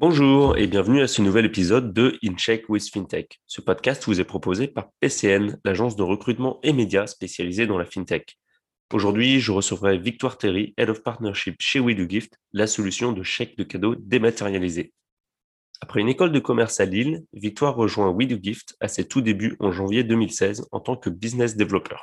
Bonjour et bienvenue à ce nouvel épisode de InCheck with FinTech. Ce podcast vous est proposé par PCN, l'agence de recrutement et médias spécialisée dans la FinTech. Aujourd'hui, je recevrai Victoire Terry, Head of Partnership chez WeDoGift, la solution de chèque de cadeaux dématérialisé. Après une école de commerce à Lille, Victoire rejoint WeDoGift à ses tout débuts en janvier 2016 en tant que business developer.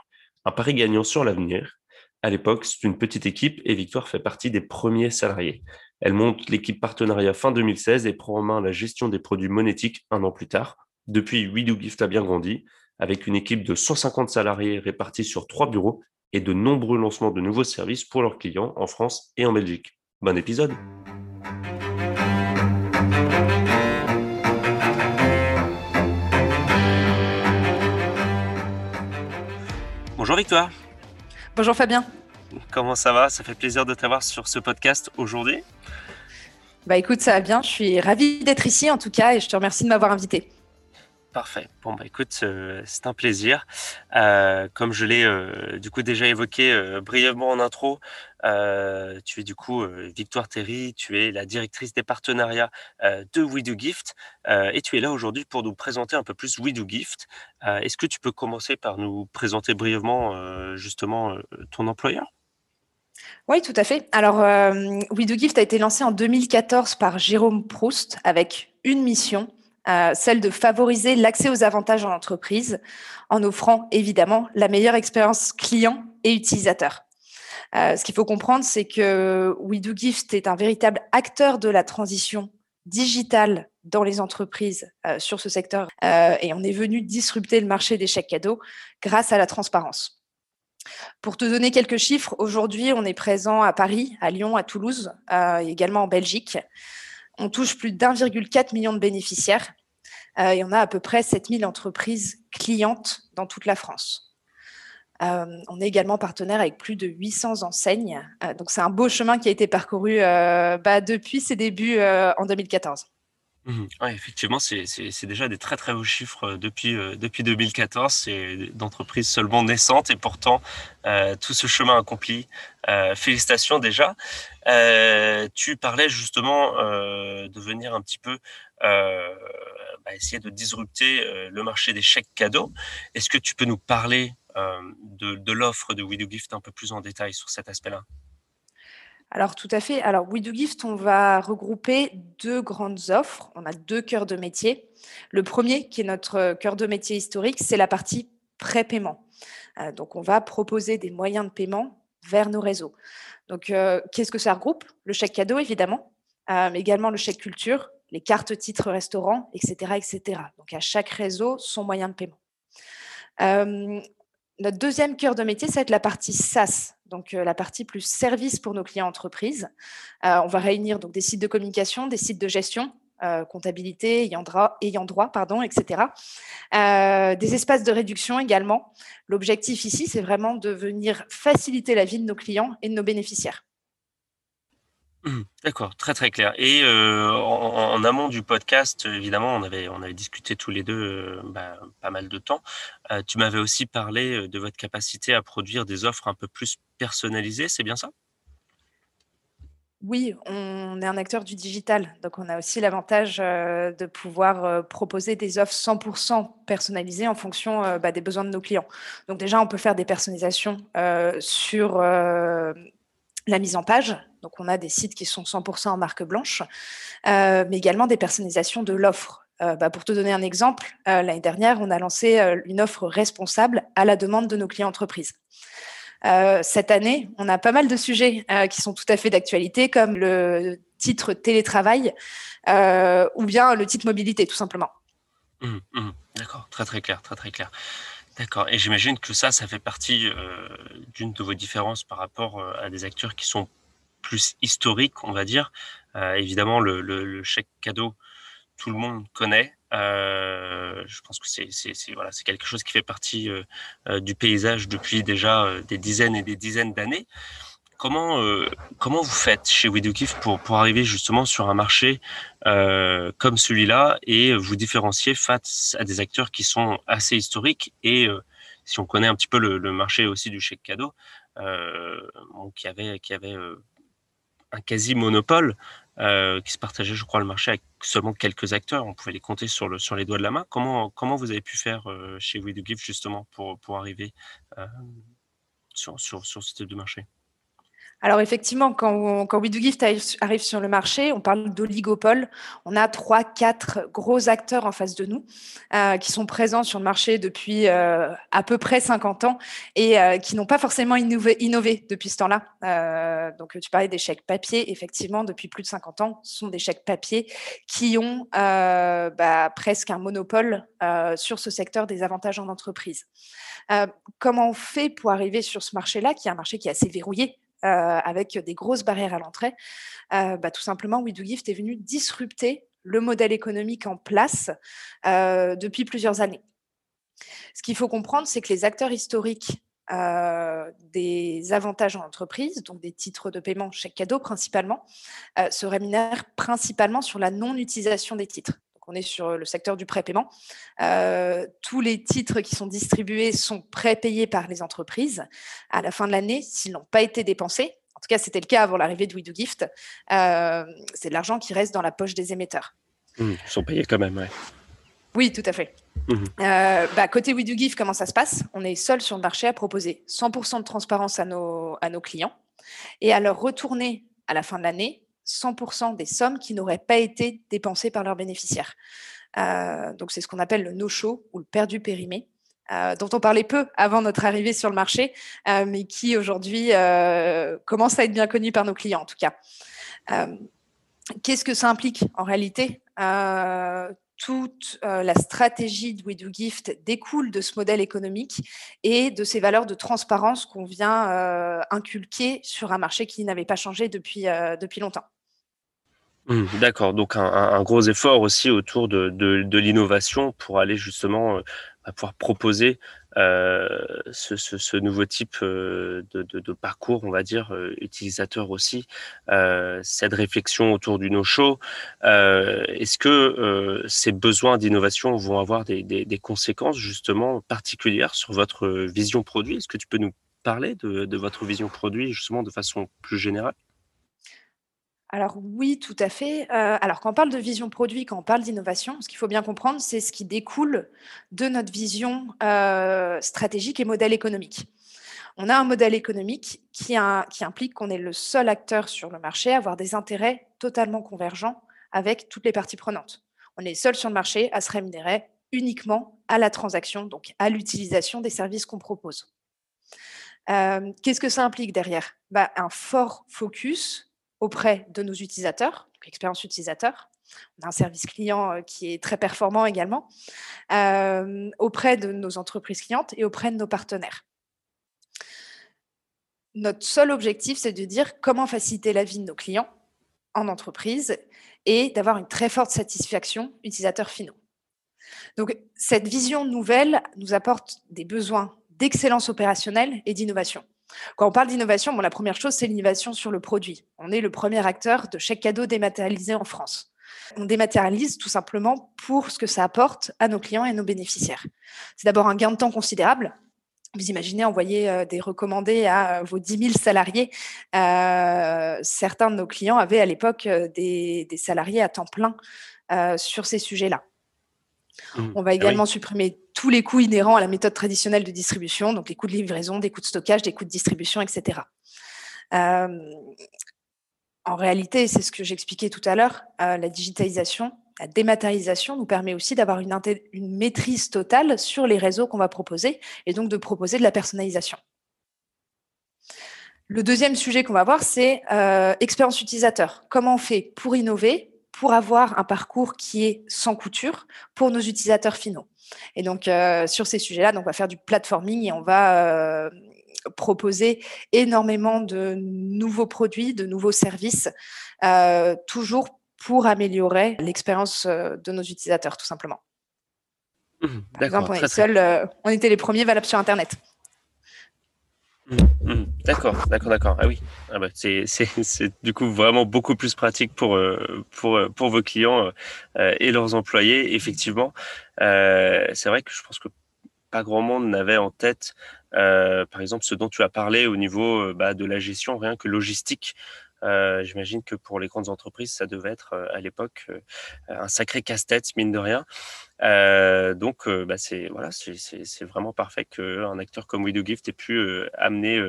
Un pari gagnant sur l'avenir. À l'époque, c'est une petite équipe et Victoire fait partie des premiers salariés. Elle monte l'équipe partenariat fin 2016 et prend en main la gestion des produits monétiques un an plus tard. Depuis, WeDoGift a bien grandi, avec une équipe de 150 salariés répartis sur trois bureaux et de nombreux lancements de nouveaux services pour leurs clients en France et en Belgique. Bon épisode Bonjour Victoire. Bonjour Fabien. Comment ça va? Ça fait plaisir de t'avoir sur ce podcast aujourd'hui. Bah écoute, ça va bien. Je suis ravie d'être ici en tout cas et je te remercie de m'avoir invité. Parfait. Bon bah écoute, euh, c'est un plaisir. Euh, comme je l'ai euh, du coup déjà évoqué brièvement en intro, tu es du coup Victoire Terry, tu es la directrice des partenariats de We Do Gift et tu es là aujourd'hui pour nous présenter un peu plus We Do Gift. Est-ce que tu peux commencer par nous présenter brièvement justement ton employeur? Oui, tout à fait. Alors, euh, We Do Gift a été lancé en 2014 par Jérôme Proust avec une mission, euh, celle de favoriser l'accès aux avantages en entreprise en offrant évidemment la meilleure expérience client et utilisateur. Euh, ce qu'il faut comprendre, c'est que We Do Gift est un véritable acteur de la transition digitale dans les entreprises sur ce secteur et on est venu disrupter le marché des chèques cadeaux grâce à la transparence. Pour te donner quelques chiffres, aujourd'hui, on est présent à Paris, à Lyon, à Toulouse, euh, également en Belgique. On touche plus d'1,4 million de bénéficiaires euh, et on a à peu près 7000 entreprises clientes dans toute la France. Euh, on est également partenaire avec plus de 800 enseignes. donc, c'est un beau chemin qui a été parcouru bah, depuis ses débuts en 2014. Mmh effectivement, c'est déjà des très très hauts chiffres euh, depuis, euh, depuis 2014. C'est d'entreprises seulement naissantes et pourtant euh, tout ce chemin accompli. félicitations déjà. tu parlais justement de venir un petit peu bah, essayer de disrupter le marché des chèques cadeaux. Est-ce que tu peux nous parler de, de l'offre de We Gift un peu plus en détail sur cet aspect-là? Alors tout à fait. Alors We Do Gift, on va regrouper deux grandes offres. On a deux cœurs de métier. Le premier, qui est notre cœur de métier historique, c'est la partie pré-paiement. Euh, donc on va proposer des moyens de paiement vers nos réseaux. Donc euh, qu'est-ce que ça regroupe? Le chèque cadeau, évidemment, euh, mais également le chèque culture, les cartes titres restaurants, etc., etc. Donc à chaque réseau, son moyen de paiement. Notre deuxième cœur de métier, ça va être la partie SaaS, donc la partie plus service pour nos clients entreprises. on va réunir donc des sites de communication, des sites de gestion, comptabilité, ayant droit, ayant droit pardon, etc. des espaces de réduction également. L'objectif ici, c'est vraiment de venir faciliter la vie de nos clients et de nos bénéficiaires. D'accord, très très clair. Et euh, en, amont du podcast, évidemment, on avait, on avait discuté tous les deux euh, bah, pas mal de temps. Euh, tu m'avais aussi parlé de votre capacité à produire des offres un peu plus personnalisées, c'est bien ça? Oui, on est un acteur du digital, donc on a aussi l'avantage de pouvoir proposer des offres 100% personnalisées en fonction bah, des besoins de nos clients. Donc déjà, on peut faire des personnalisations sur la mise en page. Donc, on a des sites qui sont 100% en marque blanche, euh, mais également des personnalisations de l'offre. Euh, bah, pour te donner un exemple, euh, l'année dernière, on a lancé une offre responsable à la demande de nos clients entreprises. cette année, on a pas mal de sujets qui sont tout à fait d'actualité, comme le titre télétravail ou bien le titre mobilité, tout simplement. Mmh, mmh. D'accord, très très clair, très très clair. D'accord. Et j'imagine que ça, ça fait partie d'une de vos différences par rapport à des acteurs qui sont plus historiques, on va dire. évidemment, le, chèque cadeau, tout le monde connaît. je pense que c'est voilà, quelque chose qui fait partie du paysage depuis déjà des dizaines et des dizaines d'années. Comment, euh, comment vous faites chez WeDoGift pour, pour arriver justement sur un marché euh, comme celui-là et vous différencier face à des acteurs qui sont assez historiques et euh, si on connaît un petit peu le, marché aussi du chèque cadeau, qui avait, qui avait un quasi monopole, qui se partageait, je crois, le marché avec seulement quelques acteurs. On pouvait les compter sur, le, sur les doigts de la main. Comment, comment vous avez pu faire chez We Do Give justement pour, pour arriver sur, sur, sur ce type de marché? Alors effectivement, quand, We Do Gift arrive sur le marché, on parle d'oligopole. On a trois, quatre gros acteurs en face de nous euh, qui sont présents sur le marché depuis euh, à peu près 50 ans et euh, qui n'ont pas forcément innové, depuis ce temps-là. donc tu parlais des chèques papier. Effectivement, depuis plus de 50 ans, ce sont des chèques papier qui ont bah, presque un monopole sur ce secteur des avantages en entreprise. comment on fait pour arriver sur ce marché-là, qui est un marché qui est assez verrouillé? Avec des grosses barrières à l'entrée, euh, bah, tout simplement, WeDoGift est venu disrupter le modèle économique en place euh, depuis plusieurs années. Ce qu'il faut comprendre, c'est que les acteurs historiques des avantages en entreprise, donc des titres de paiement, chèques cadeaux principalement, se rémunèrent principalement sur la non-utilisation des titres on est sur le secteur du prépaiement. Euh, tous les titres qui sont distribués sont prépayés par les entreprises à la fin de l'année s'ils n'ont pas été dépensés. En tout cas, c'était le cas avant l'arrivée de WeDoGift. Euh, c'est de l'argent qui reste dans la poche des émetteurs. Mmh, ils sont payés quand même, oui. Oui, tout à fait. Mmh. Euh, bah, côté WeDoGift, comment ça se passe? On est seul sur le marché à proposer 100% de transparence à nos, à nos clients et à leur retourner à la fin de l'année 100% des sommes qui n'auraient pas été dépensées par leurs bénéficiaires. Euh, donc c'est ce qu'on appelle le no-show ou le perdu périmé. Euh, dont on parlait peu avant notre arrivée sur le marché, euh, mais qui aujourd'hui commence à être bien connu par nos clients en tout cas. Qu'est-ce que ça implique en réalité? Toute la stratégie de We Do Gift découle de ce modèle économique et de ces valeurs de transparence qu'on vient inculquer sur un marché qui n'avait pas changé depuis, depuis longtemps. Mmh, d'accord, donc un, gros effort aussi autour de, l'innovation pour aller justement euh, pouvoir proposer euh, ce, nouveau type euh, de, parcours, on va dire, utilisateur aussi, cette réflexion autour du no-show. Est-ce que ces besoins d'innovation vont avoir des, des, des, conséquences justement particulières sur votre vision produit? Est-ce que tu peux nous parler de, de votre vision produit justement de façon plus générale? Alors oui, tout à fait. Euh, alors quand on parle de vision produit, quand on parle d'innovation, ce qu'il faut bien comprendre, c'est ce qui découle de notre vision euh, stratégique et modèle économique. On a un modèle économique qui, implique qu'on est le seul acteur sur le marché à avoir des intérêts totalement convergents avec toutes les parties prenantes. On est seul sur le marché à se rémunérer uniquement à la transaction, donc à l'utilisation des services qu'on propose. Euh, qu'est-ce que ça implique derrière? Bah, Un fort focus auprès de nos utilisateurs, expérience utilisateur. On a un service client euh, qui est très performant également, euh, auprès de nos entreprises clientes et auprès de nos partenaires. Notre seul objectif, c'est de dire comment faciliter la vie de nos clients en entreprise et d'avoir une très forte satisfaction utilisateurs finaux. Donc, cette vision nouvelle nous apporte des besoins d'excellence opérationnelle et d'innovation. Quand on parle d'innovation, bon, la première chose, c'est l'innovation sur le produit. On est le premier acteur de chèque cadeau dématérialisé en France. On dématérialise tout simplement pour ce que ça apporte à nos clients et à nos bénéficiaires. C'est d'abord un gain de temps considérable. Vous imaginez envoyer euh, des recommandés à euh, vos 10 000 salariés. Euh, certains de nos clients avaient à l'époque des, salariés à temps plein sur ces sujets-là. Mmh. On va ah également supprimer tous les coûts inhérents à la méthode traditionnelle de distribution, donc les coûts de livraison, des coûts de stockage, des coûts de distribution, etc. Euh, en réalité, c'est ce que j'expliquais tout à l'heure, euh, la digitalisation, la dématérialisation nous permet aussi d'avoir une, maîtrise totale sur les réseaux qu'on va proposer et donc de proposer de la personnalisation. Le deuxième sujet qu'on va voir, c'est euh, expérience utilisateur. Comment on fait pour innover, pour avoir un parcours qui est sans couture pour nos utilisateurs finaux. Et donc, euh, sur ces sujets-là, on va faire du platforming et on va euh, proposer énormément de nouveaux produits, de nouveaux services, euh, toujours pour améliorer l'expérience de nos utilisateurs, tout simplement. Mmh, Par exemple, on, on était les premiers valables sur Internet. Mmh, mmh. D'accord, d'accord, d'accord. Ah oui, ah bah, c'est du coup vraiment beaucoup plus pratique pour, euh, pour, euh, pour vos clients euh, et leurs employés. Effectivement, c'est vrai que je pense que pas grand monde n'avait en tête, par exemple, ce dont tu as parlé au niveau bah, de la gestion, rien que logistique. J'imagine que pour les grandes entreprises, ça devait être à l'époque un sacré casse-tête, mine de rien. donc, bah, c'est voilà, vraiment parfait qu'un acteur comme WeDoGift ait pu amener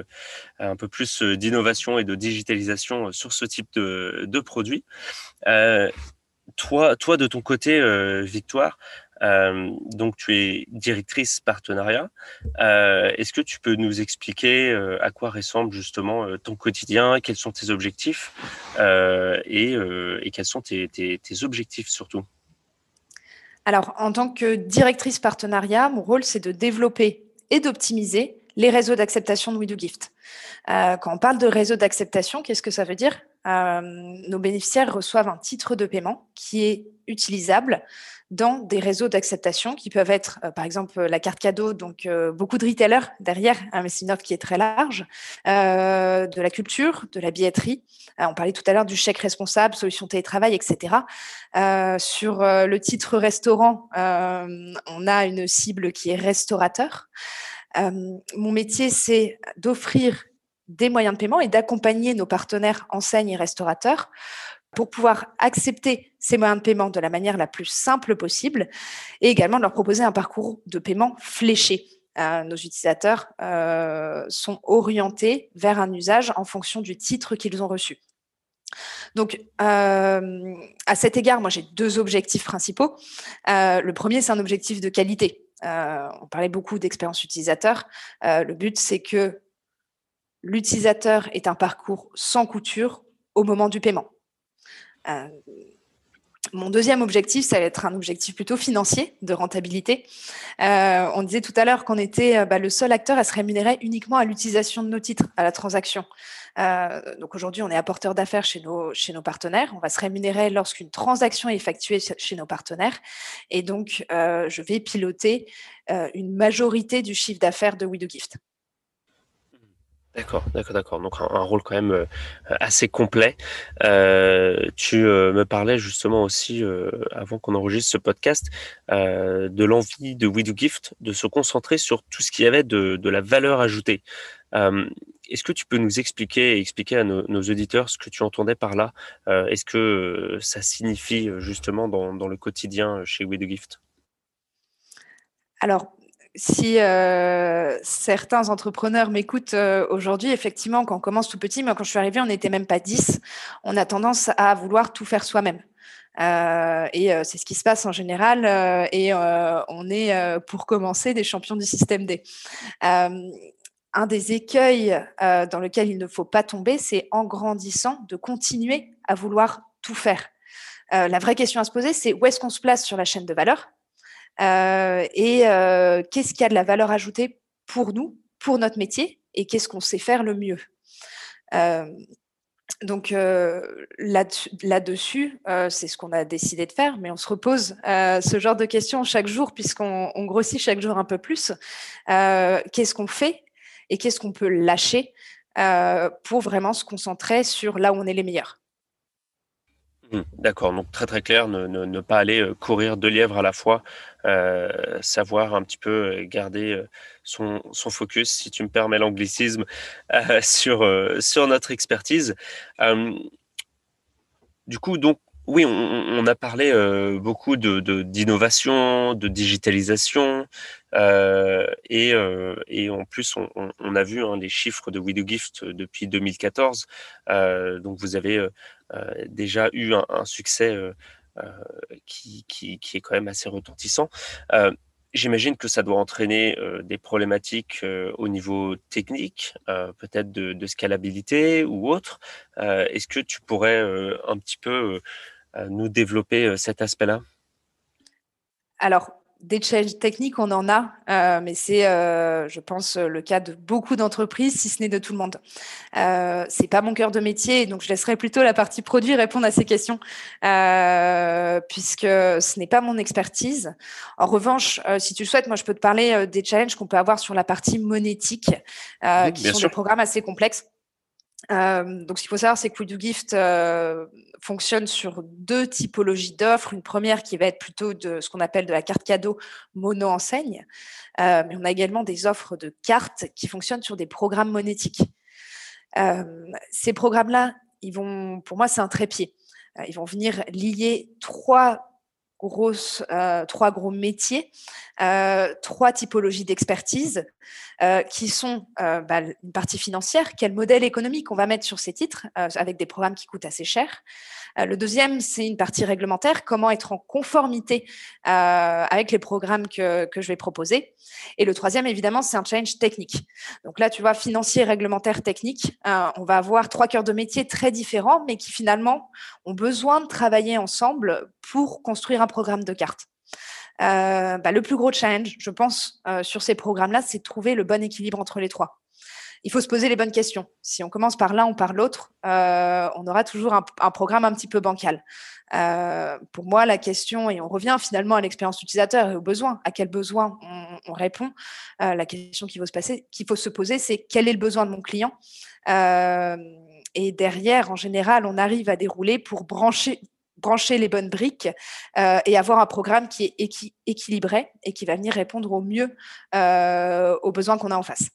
un peu plus d'innovation et de digitalisation sur ce type de, de produit. toi, toi, de ton côté, Victoire, euh, donc, tu es directrice partenariat. Euh, est-ce que tu peux nous expliquer euh, à quoi ressemble justement ton quotidien, quels sont tes objectifs? Et, quels sont tes, objectifs surtout? Alors, en tant que directrice partenariat, mon rôle, c'est de développer et d'optimiser les réseaux d'acceptation de WeDoGift. Euh, quand on parle de réseau d'acceptation, qu'est-ce que ça veut dire? Nos bénéficiaires reçoivent un titre de paiement qui est utilisable dans des réseaux d'acceptation qui peuvent être, euh, par exemple, la carte cadeau, donc euh, beaucoup de retailers derrière, hein, mais c'est qui est très large, euh, de la culture, de la billetterie. on parlait tout à l'heure du chèque responsable, solution télétravail, etc. sur le titre restaurant, on a une cible qui est restaurateur. mon métier, c'est d'offrir des moyens de paiement et d'accompagner nos partenaires enseignes et restaurateurs pour pouvoir accepter ces moyens de paiement de la manière la plus simple possible et également de leur proposer un parcours de paiement fléché. Euh, nos utilisateurs euh, sont orientés vers un usage en fonction du titre qu'ils ont reçu. Donc, euh, à cet égard, moi, j'ai deux objectifs principaux. le premier, c'est un objectif de qualité. on parlait beaucoup d'expérience utilisateur. le but, c'est que l'utilisateur ait un parcours sans couture au moment du paiement. Euh, mon deuxième objectif, ça va être un objectif plutôt financier, de rentabilité. Euh, on disait tout à l'heure qu'on était euh, bah, le seul acteur à se rémunérer uniquement à l'utilisation de nos titres, à la transaction. donc aujourd'hui, on est apporteur d'affaires chez nos, partenaires. On va se rémunérer lorsqu'une transaction est effectuée chez nos partenaires. Et donc, je vais piloter une majorité du chiffre d'affaires de WeDoGift. D'accord, d'accord, d'accord. Donc un, rôle quand même euh, assez complet. Euh, tu euh, me parlais justement aussi, avant qu'on enregistre ce podcast, de l'envie de We Gift de se concentrer sur tout ce qui avait de, la valeur ajoutée. Est-ce que tu peux nous expliquer et expliquer à nos, auditeurs ce que tu entendais par là? Est-ce que ça signifie justement dans, dans le quotidien chez We Gift? Alors, si euh, certains entrepreneurs m'écoutent euh, aujourd'hui, effectivement, quand on commence tout petit, moi, quand je suis arrivée, on n'était même pas 10. On a tendance à vouloir tout faire soi-même. Euh, et c'est ce qui se passe en général. et on est, pour commencer, des champions du système D. un des écueils dans lequel il ne faut pas tomber, c'est en grandissant de continuer à vouloir tout faire. la vraie question à se poser, c'est où est-ce qu'on se place sur la chaîne de valeur? Et euh, qu'est-ce qui a de la valeur ajoutée pour nous, pour notre métier, et qu'est-ce qu'on sait faire le mieux? Euh, donc là-dessus, c'est ce qu'on a décidé de faire, mais on se repose ce genre de questions chaque jour puisqu'on grossit chaque jour un peu plus. qu'est-ce qu'on fait et qu'est-ce qu'on peut lâcher pour vraiment se concentrer sur là où on est les meilleurs? Mmh, d'accord, donc très très clair, ne, pas aller euh, courir deux lièvres à la fois, euh, savoir un petit peu euh, garder son, focus, si tu me permets l'anglicisme, sur, notre expertise. du coup, donc, oui, on, a parlé beaucoup d'innovation, de, de, digitalisation, et, en plus, on, a vu hein, les chiffres de WeDoGift depuis 2014. donc, vous avez déjà eu un, succès euh, euh, qui, qui, est quand même assez retentissant. J'imagine que ça doit entraîner des problématiques au niveau technique, peut-être de, scalabilité ou autre. Est-ce que tu pourrais un petit peu nous développer cet aspect-là? Alors, des challenges techniques, on en a, euh, mais c'est, euh, je pense, le cas de beaucoup d'entreprises, si ce n'est de tout le monde. Euh, c'est pas mon cœur de métier, donc je laisserai plutôt la partie produit répondre à ces questions, euh, puisque ce n'est pas mon expertise. En revanche, si tu le souhaites, moi, je peux te parler des challenges qu'on peut avoir sur la partie monétique, qui sont des programmes assez complexes. Euh, donc, ce qu'il faut savoir, c'est que We Do Gift euh, fonctionne sur deux typologies d'offres. Une première qui va être plutôt de ce qu'on appelle de la carte cadeau mono-enseigne, euh, mais on a également des offres de cartes qui fonctionnent sur des programmes monétiques. ces programmes-là, ils vont, pour moi, c'est un trépied. Ils vont venir lier trois grosses, trois gros métiers, trois typologies d'expertise qui sont bah, une partie financière, quel modèle économique on va mettre sur ces titres avec des programmes qui coûtent assez cher, euh, le deuxième, c'est une partie réglementaire, comment être en conformité euh, avec les programmes que, je vais proposer. Et le troisième, évidemment, c'est un challenge technique. Donc là, tu vois, financier, réglementaire, technique, euh, on va avoir trois cœurs de métier très différents, mais qui finalement ont besoin de travailler ensemble pour construire un programme de cartes. Bah, le plus gros challenge, je pense, sur ces programmes-là, c'est de trouver le bon équilibre entre les trois il faut se poser les bonnes questions. Si on commence par l'un ou par l'autre, euh, on aura toujours un, programme un petit peu bancal. Euh, pour moi, la question, et on revient finalement à l'expérience utilisateur et aux besoins, à quel besoin on, répond, euh, la question qu'il faut, qu'il faut se poser, c'est quel est le besoin de mon client? Et derrière, en général, on arrive à dérouler pour brancher, brancher les bonnes briques et avoir un programme qui est équilibré et qui va venir répondre au mieux aux besoins qu'on a en face.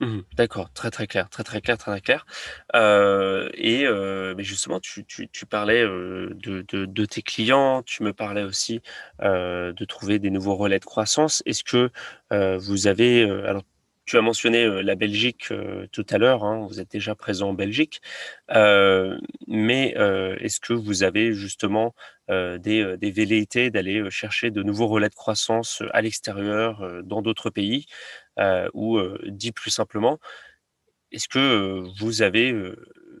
Mmh D'accord, très, très clair, très, très clair, très, très clair. Euh, et euh, mais justement, tu tu parlais, euh, de de tes clients, tu me parlais aussi, de trouver des nouveaux relais de croissance. Est-ce que, vous avez, alors tu as mentionné, la Belgique, tout à l'heure, hein, vous êtes déjà présent en Belgique. mais, est-ce que vous avez justement, des, velléités d'aller, chercher de nouveaux relais de croissance, à l'extérieur, dans d'autres pays? Euh, ou dit plus simplement, est-ce que vous avez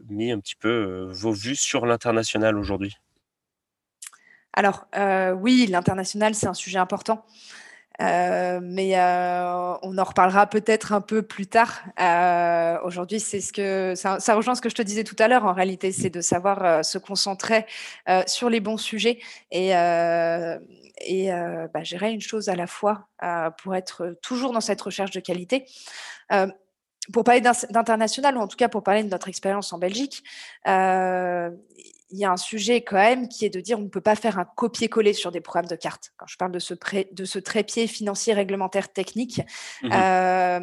mis un petit peu vos vues sur l'international aujourd'hui? Alors oui, l'international, c'est un sujet important. Mais on en reparlera peut-être un peu plus tard. Aujourd'hui, c'est ce que ça, rejoint ce que je te disais tout à l'heure. En réalité, c'est de savoir se concentrer sur les bons sujets et, et bah, gérer une chose à la fois pour être toujours dans cette recherche de qualité. pour parler d'international, ou en tout cas pour parler de notre expérience en Belgique, il y a un sujet quand même qui est de dire on ne peut pas faire un copier-coller sur des programmes de cartes. Quand je parle de ce, de ce trépied financier réglementaire technique, mmh euh,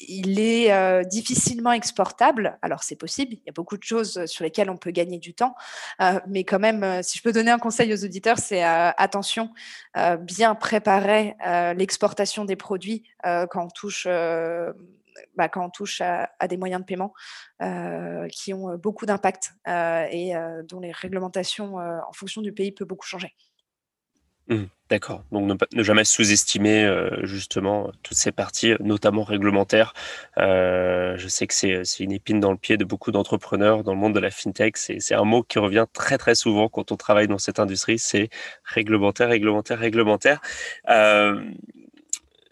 il est euh, difficilement exportable. Alors c'est possible, il y a beaucoup de choses sur lesquelles on peut gagner du temps, euh, mais quand même, si je peux donner un conseil aux auditeurs, c'est attention, bien préparer l'exportation des produits quand on touche bah, quand on touche à, des moyens de paiement euh, qui ont beaucoup d'impact euh, et euh, dont les réglementations en fonction du pays peuvent beaucoup changer. Mmh, d'accord. Donc ne, jamais sous-estimer justement toutes ces parties, notamment réglementaires. je sais que c'est une épine dans le pied de beaucoup d'entrepreneurs dans le monde de la fintech. C'est un mot qui revient très très souvent quand on travaille dans cette industrie. C'est réglementaire, réglementaire, réglementaire.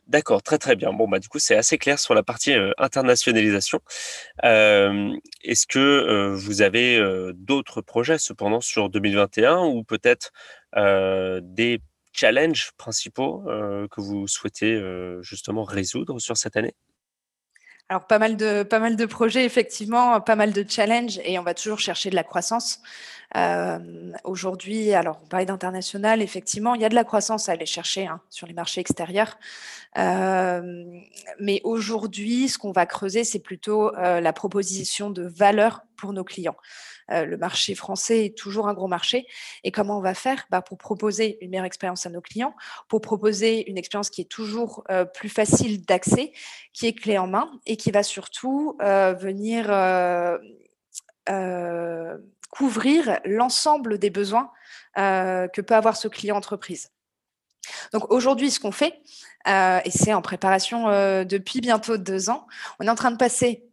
D'accord, très très bien. Bon, bah du coup, c'est assez clair sur la partie euh, internationalisation. Euh, est-ce que euh, vous avez d'autres projets cependant sur 2021 ou peut-être des challenges principaux que vous souhaitez justement résoudre sur cette année? Alors pas mal de pas mal de projets effectivement, pas mal de challenges et on va toujours chercher de la croissance. Euh, aujourd'hui, alors on parlait d'international, effectivement, il y a de la croissance à aller chercher hein, sur les marchés extérieurs. Euh, mais aujourd'hui, ce qu'on va creuser, c'est plutôt euh, la proposition de valeur pour nos clients. Euh, le marché français est toujours un gros marché. Et comment on va faire bah, Pour proposer une meilleure expérience à nos clients, pour proposer une expérience qui est toujours euh, plus facile d'accès, qui est clé en main et qui va surtout euh, venir couvrir l'ensemble des besoins que peut avoir ce client entreprise. Donc aujourd'hui, ce qu'on fait, et c'est en préparation depuis bientôt deux ans, on est en train de passer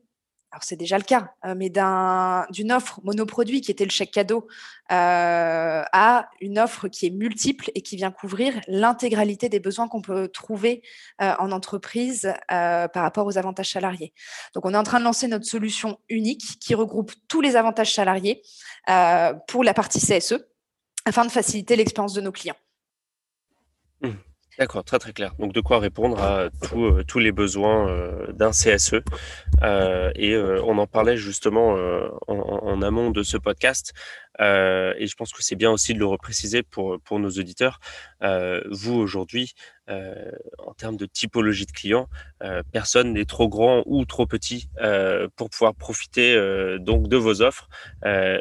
alors c'est déjà le cas, euh, mais d'une offre monoproduit qui était le chèque cadeau euh, à une offre qui est multiple et qui vient couvrir l'intégralité des besoins qu'on peut trouver euh, en entreprise par rapport aux avantages salariés. Donc on est en train de lancer notre solution unique qui regroupe tous les avantages salariés pour la partie CSE afin de faciliter l'expérience de nos clients. Mmh. D'accord, très très clair. Donc de quoi répondre à euh, tous les besoins euh, d'un CSE. Euh, et on en parlait justement en, amont de ce podcast. Et je pense que c'est bien aussi de le repréciser pour, pour nos auditeurs. vous, aujourd'hui, en termes de typologie de clients, personne n'est trop grand ou trop petit pour pouvoir profiter donc de vos offres.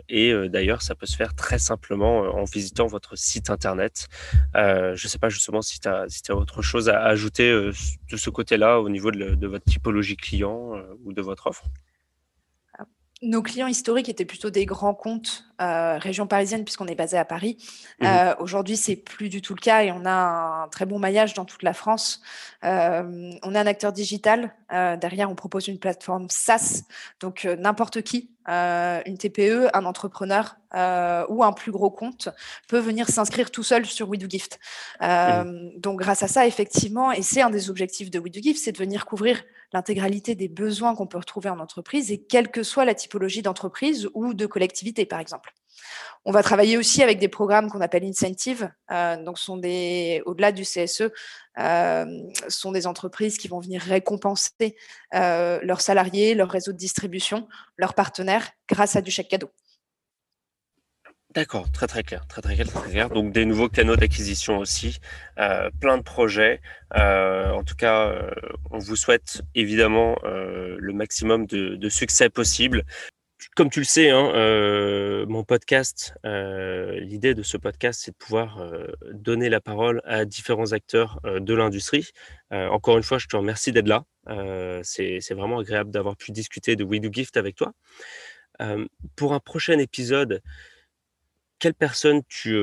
et d'ailleurs, ça peut se faire très simplement en visitant votre site internet. je ne sais pas justement si tu as autre chose à ajouter de ce côté-là au niveau de, de votre typologie client ou de votre offre nos clients historiques étaient plutôt des grands comptes euh, région parisienne puisqu'on est basé à Paris. Mmh euh, Aujourd'hui, c'est plus du tout le cas et on a un très bon maillage dans toute la France. Euh, on est un acteur digital. Derrière, on propose une plateforme SaaS, donc n'importe qui, une TPE, un entrepreneur ou un plus gros compte peut venir s'inscrire tout seul sur WeDoGift. Mmh donc, grâce à ça, effectivement, et c'est un des objectifs de WeDoGift, c'est de venir couvrir l'intégralité des besoins qu'on peut retrouver en entreprise et quelle que soit la typologie d'entreprise ou de collectivité, par exemple. On va travailler aussi avec des programmes qu'on appelle incentive, euh, donc au-delà du CSE, euh, sont des entreprises qui vont venir récompenser euh, leurs salariés, leur réseau de distribution, leurs partenaires grâce à du chèque cadeau. D'accord, très très clair, très très clair, très clair. Donc des nouveaux canaux d'acquisition aussi, euh, plein de projets. Euh, en tout cas, euh, on vous souhaite évidemment le maximum de, succès possible. Comme tu le sais, hein, mon podcast, l'idée de ce podcast, c'est de pouvoir donner la parole à différents acteurs de l'industrie. encore une fois, je te remercie d'être là. c'est vraiment agréable d'avoir pu discuter de We Do Gift avec toi. pour un prochain épisode, quelle personne tu,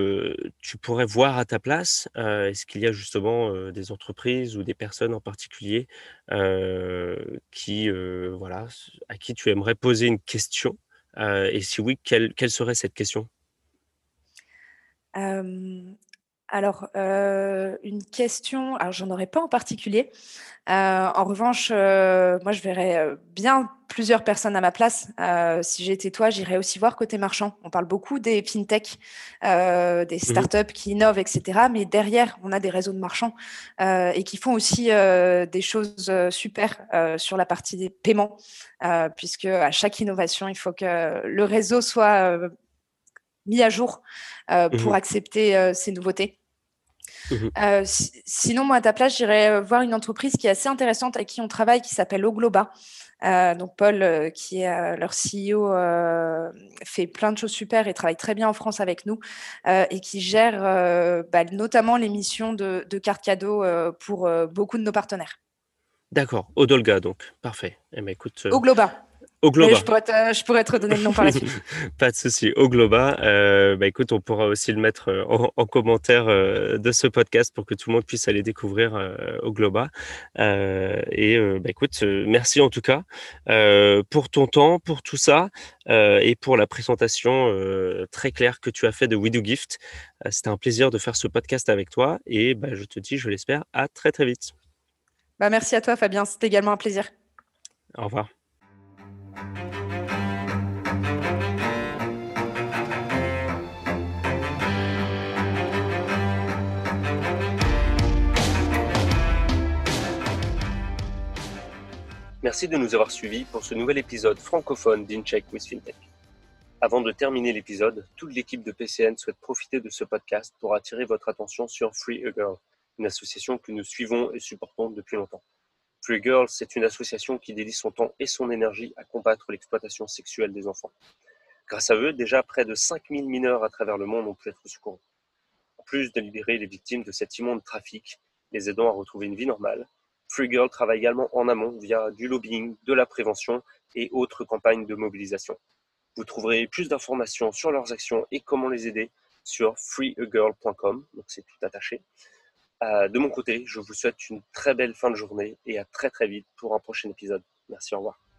tu, pourrais voir à ta place? Est-ce qu'il y a justement des entreprises ou des personnes en particulier qui, voilà, à qui tu aimerais poser une question? Et si oui, quelle, quelle serait cette question? Alors, une question, alors j'en aurais pas en particulier. en revanche, moi, je verrais bien plusieurs personnes à ma place. si j'étais toi, j'irais aussi voir côté marchand. On parle beaucoup des fintech, des mmh startups qui innovent, etc. Mais derrière, on a des réseaux de marchands et qui font aussi des choses super sur la partie des paiements, puisque à chaque innovation, il faut que le réseau soit mis à jour pour mmh accepter ces nouveautés. Mmh euh, sinon, moi, à ta place, j'irais euh, voir une entreprise qui est assez intéressante avec qui on travaille, qui s'appelle Ogloba. Euh, donc Paul, qui est leur CEO, fait plein de choses super et travaille très bien en France avec nous et qui gère bah, notamment l'émission de, de cartes cadeaux pour beaucoup de nos partenaires. D'accord, Odolga donc, parfait. Eh ben, écoute, Ogloba. Au Globa. Je pourrais, te, je pourrais, te, redonner le nom par la suite. Pas de souci. Au Globa, euh, bah écoute, on pourra aussi le mettre euh, en, commentaire euh, de ce podcast pour que tout le monde puisse aller découvrir au Globa. et bah écoute, merci en tout cas pour ton temps, pour tout ça et pour la présentation très claire que tu as fait de We Do Gift. C'était un plaisir de faire ce podcast avec toi et bah, je te dis, je l'espère, à très très vite. Bah, merci à toi Fabien, c'était également un plaisir. Au revoir. Merci de nous avoir suivis pour ce nouvel épisode francophone d'InCheck with FinTech. Avant de terminer l'épisode, toute l'équipe de PCN souhaite profiter de ce podcast pour attirer votre attention sur Free a Girl, une association que nous suivons et supportons depuis longtemps. Free Girls, c'est une association qui dédie son temps et son énergie à combattre l'exploitation sexuelle des enfants. Grâce à eux, déjà près de 5000 mineurs à travers le monde ont pu être secourus. En plus de libérer les victimes de cet immonde trafic, les aidant à retrouver une vie normale, Free Girl travaille également en amont via du lobbying, de la prévention et autres campagnes de mobilisation. Vous trouverez plus d'informations sur leurs actions et comment les aider sur freeagirl.com, donc c'est tout attaché. Euh, de mon côté, je vous souhaite une très belle fin de journée et à très très vite pour un prochain épisode. Merci, au revoir.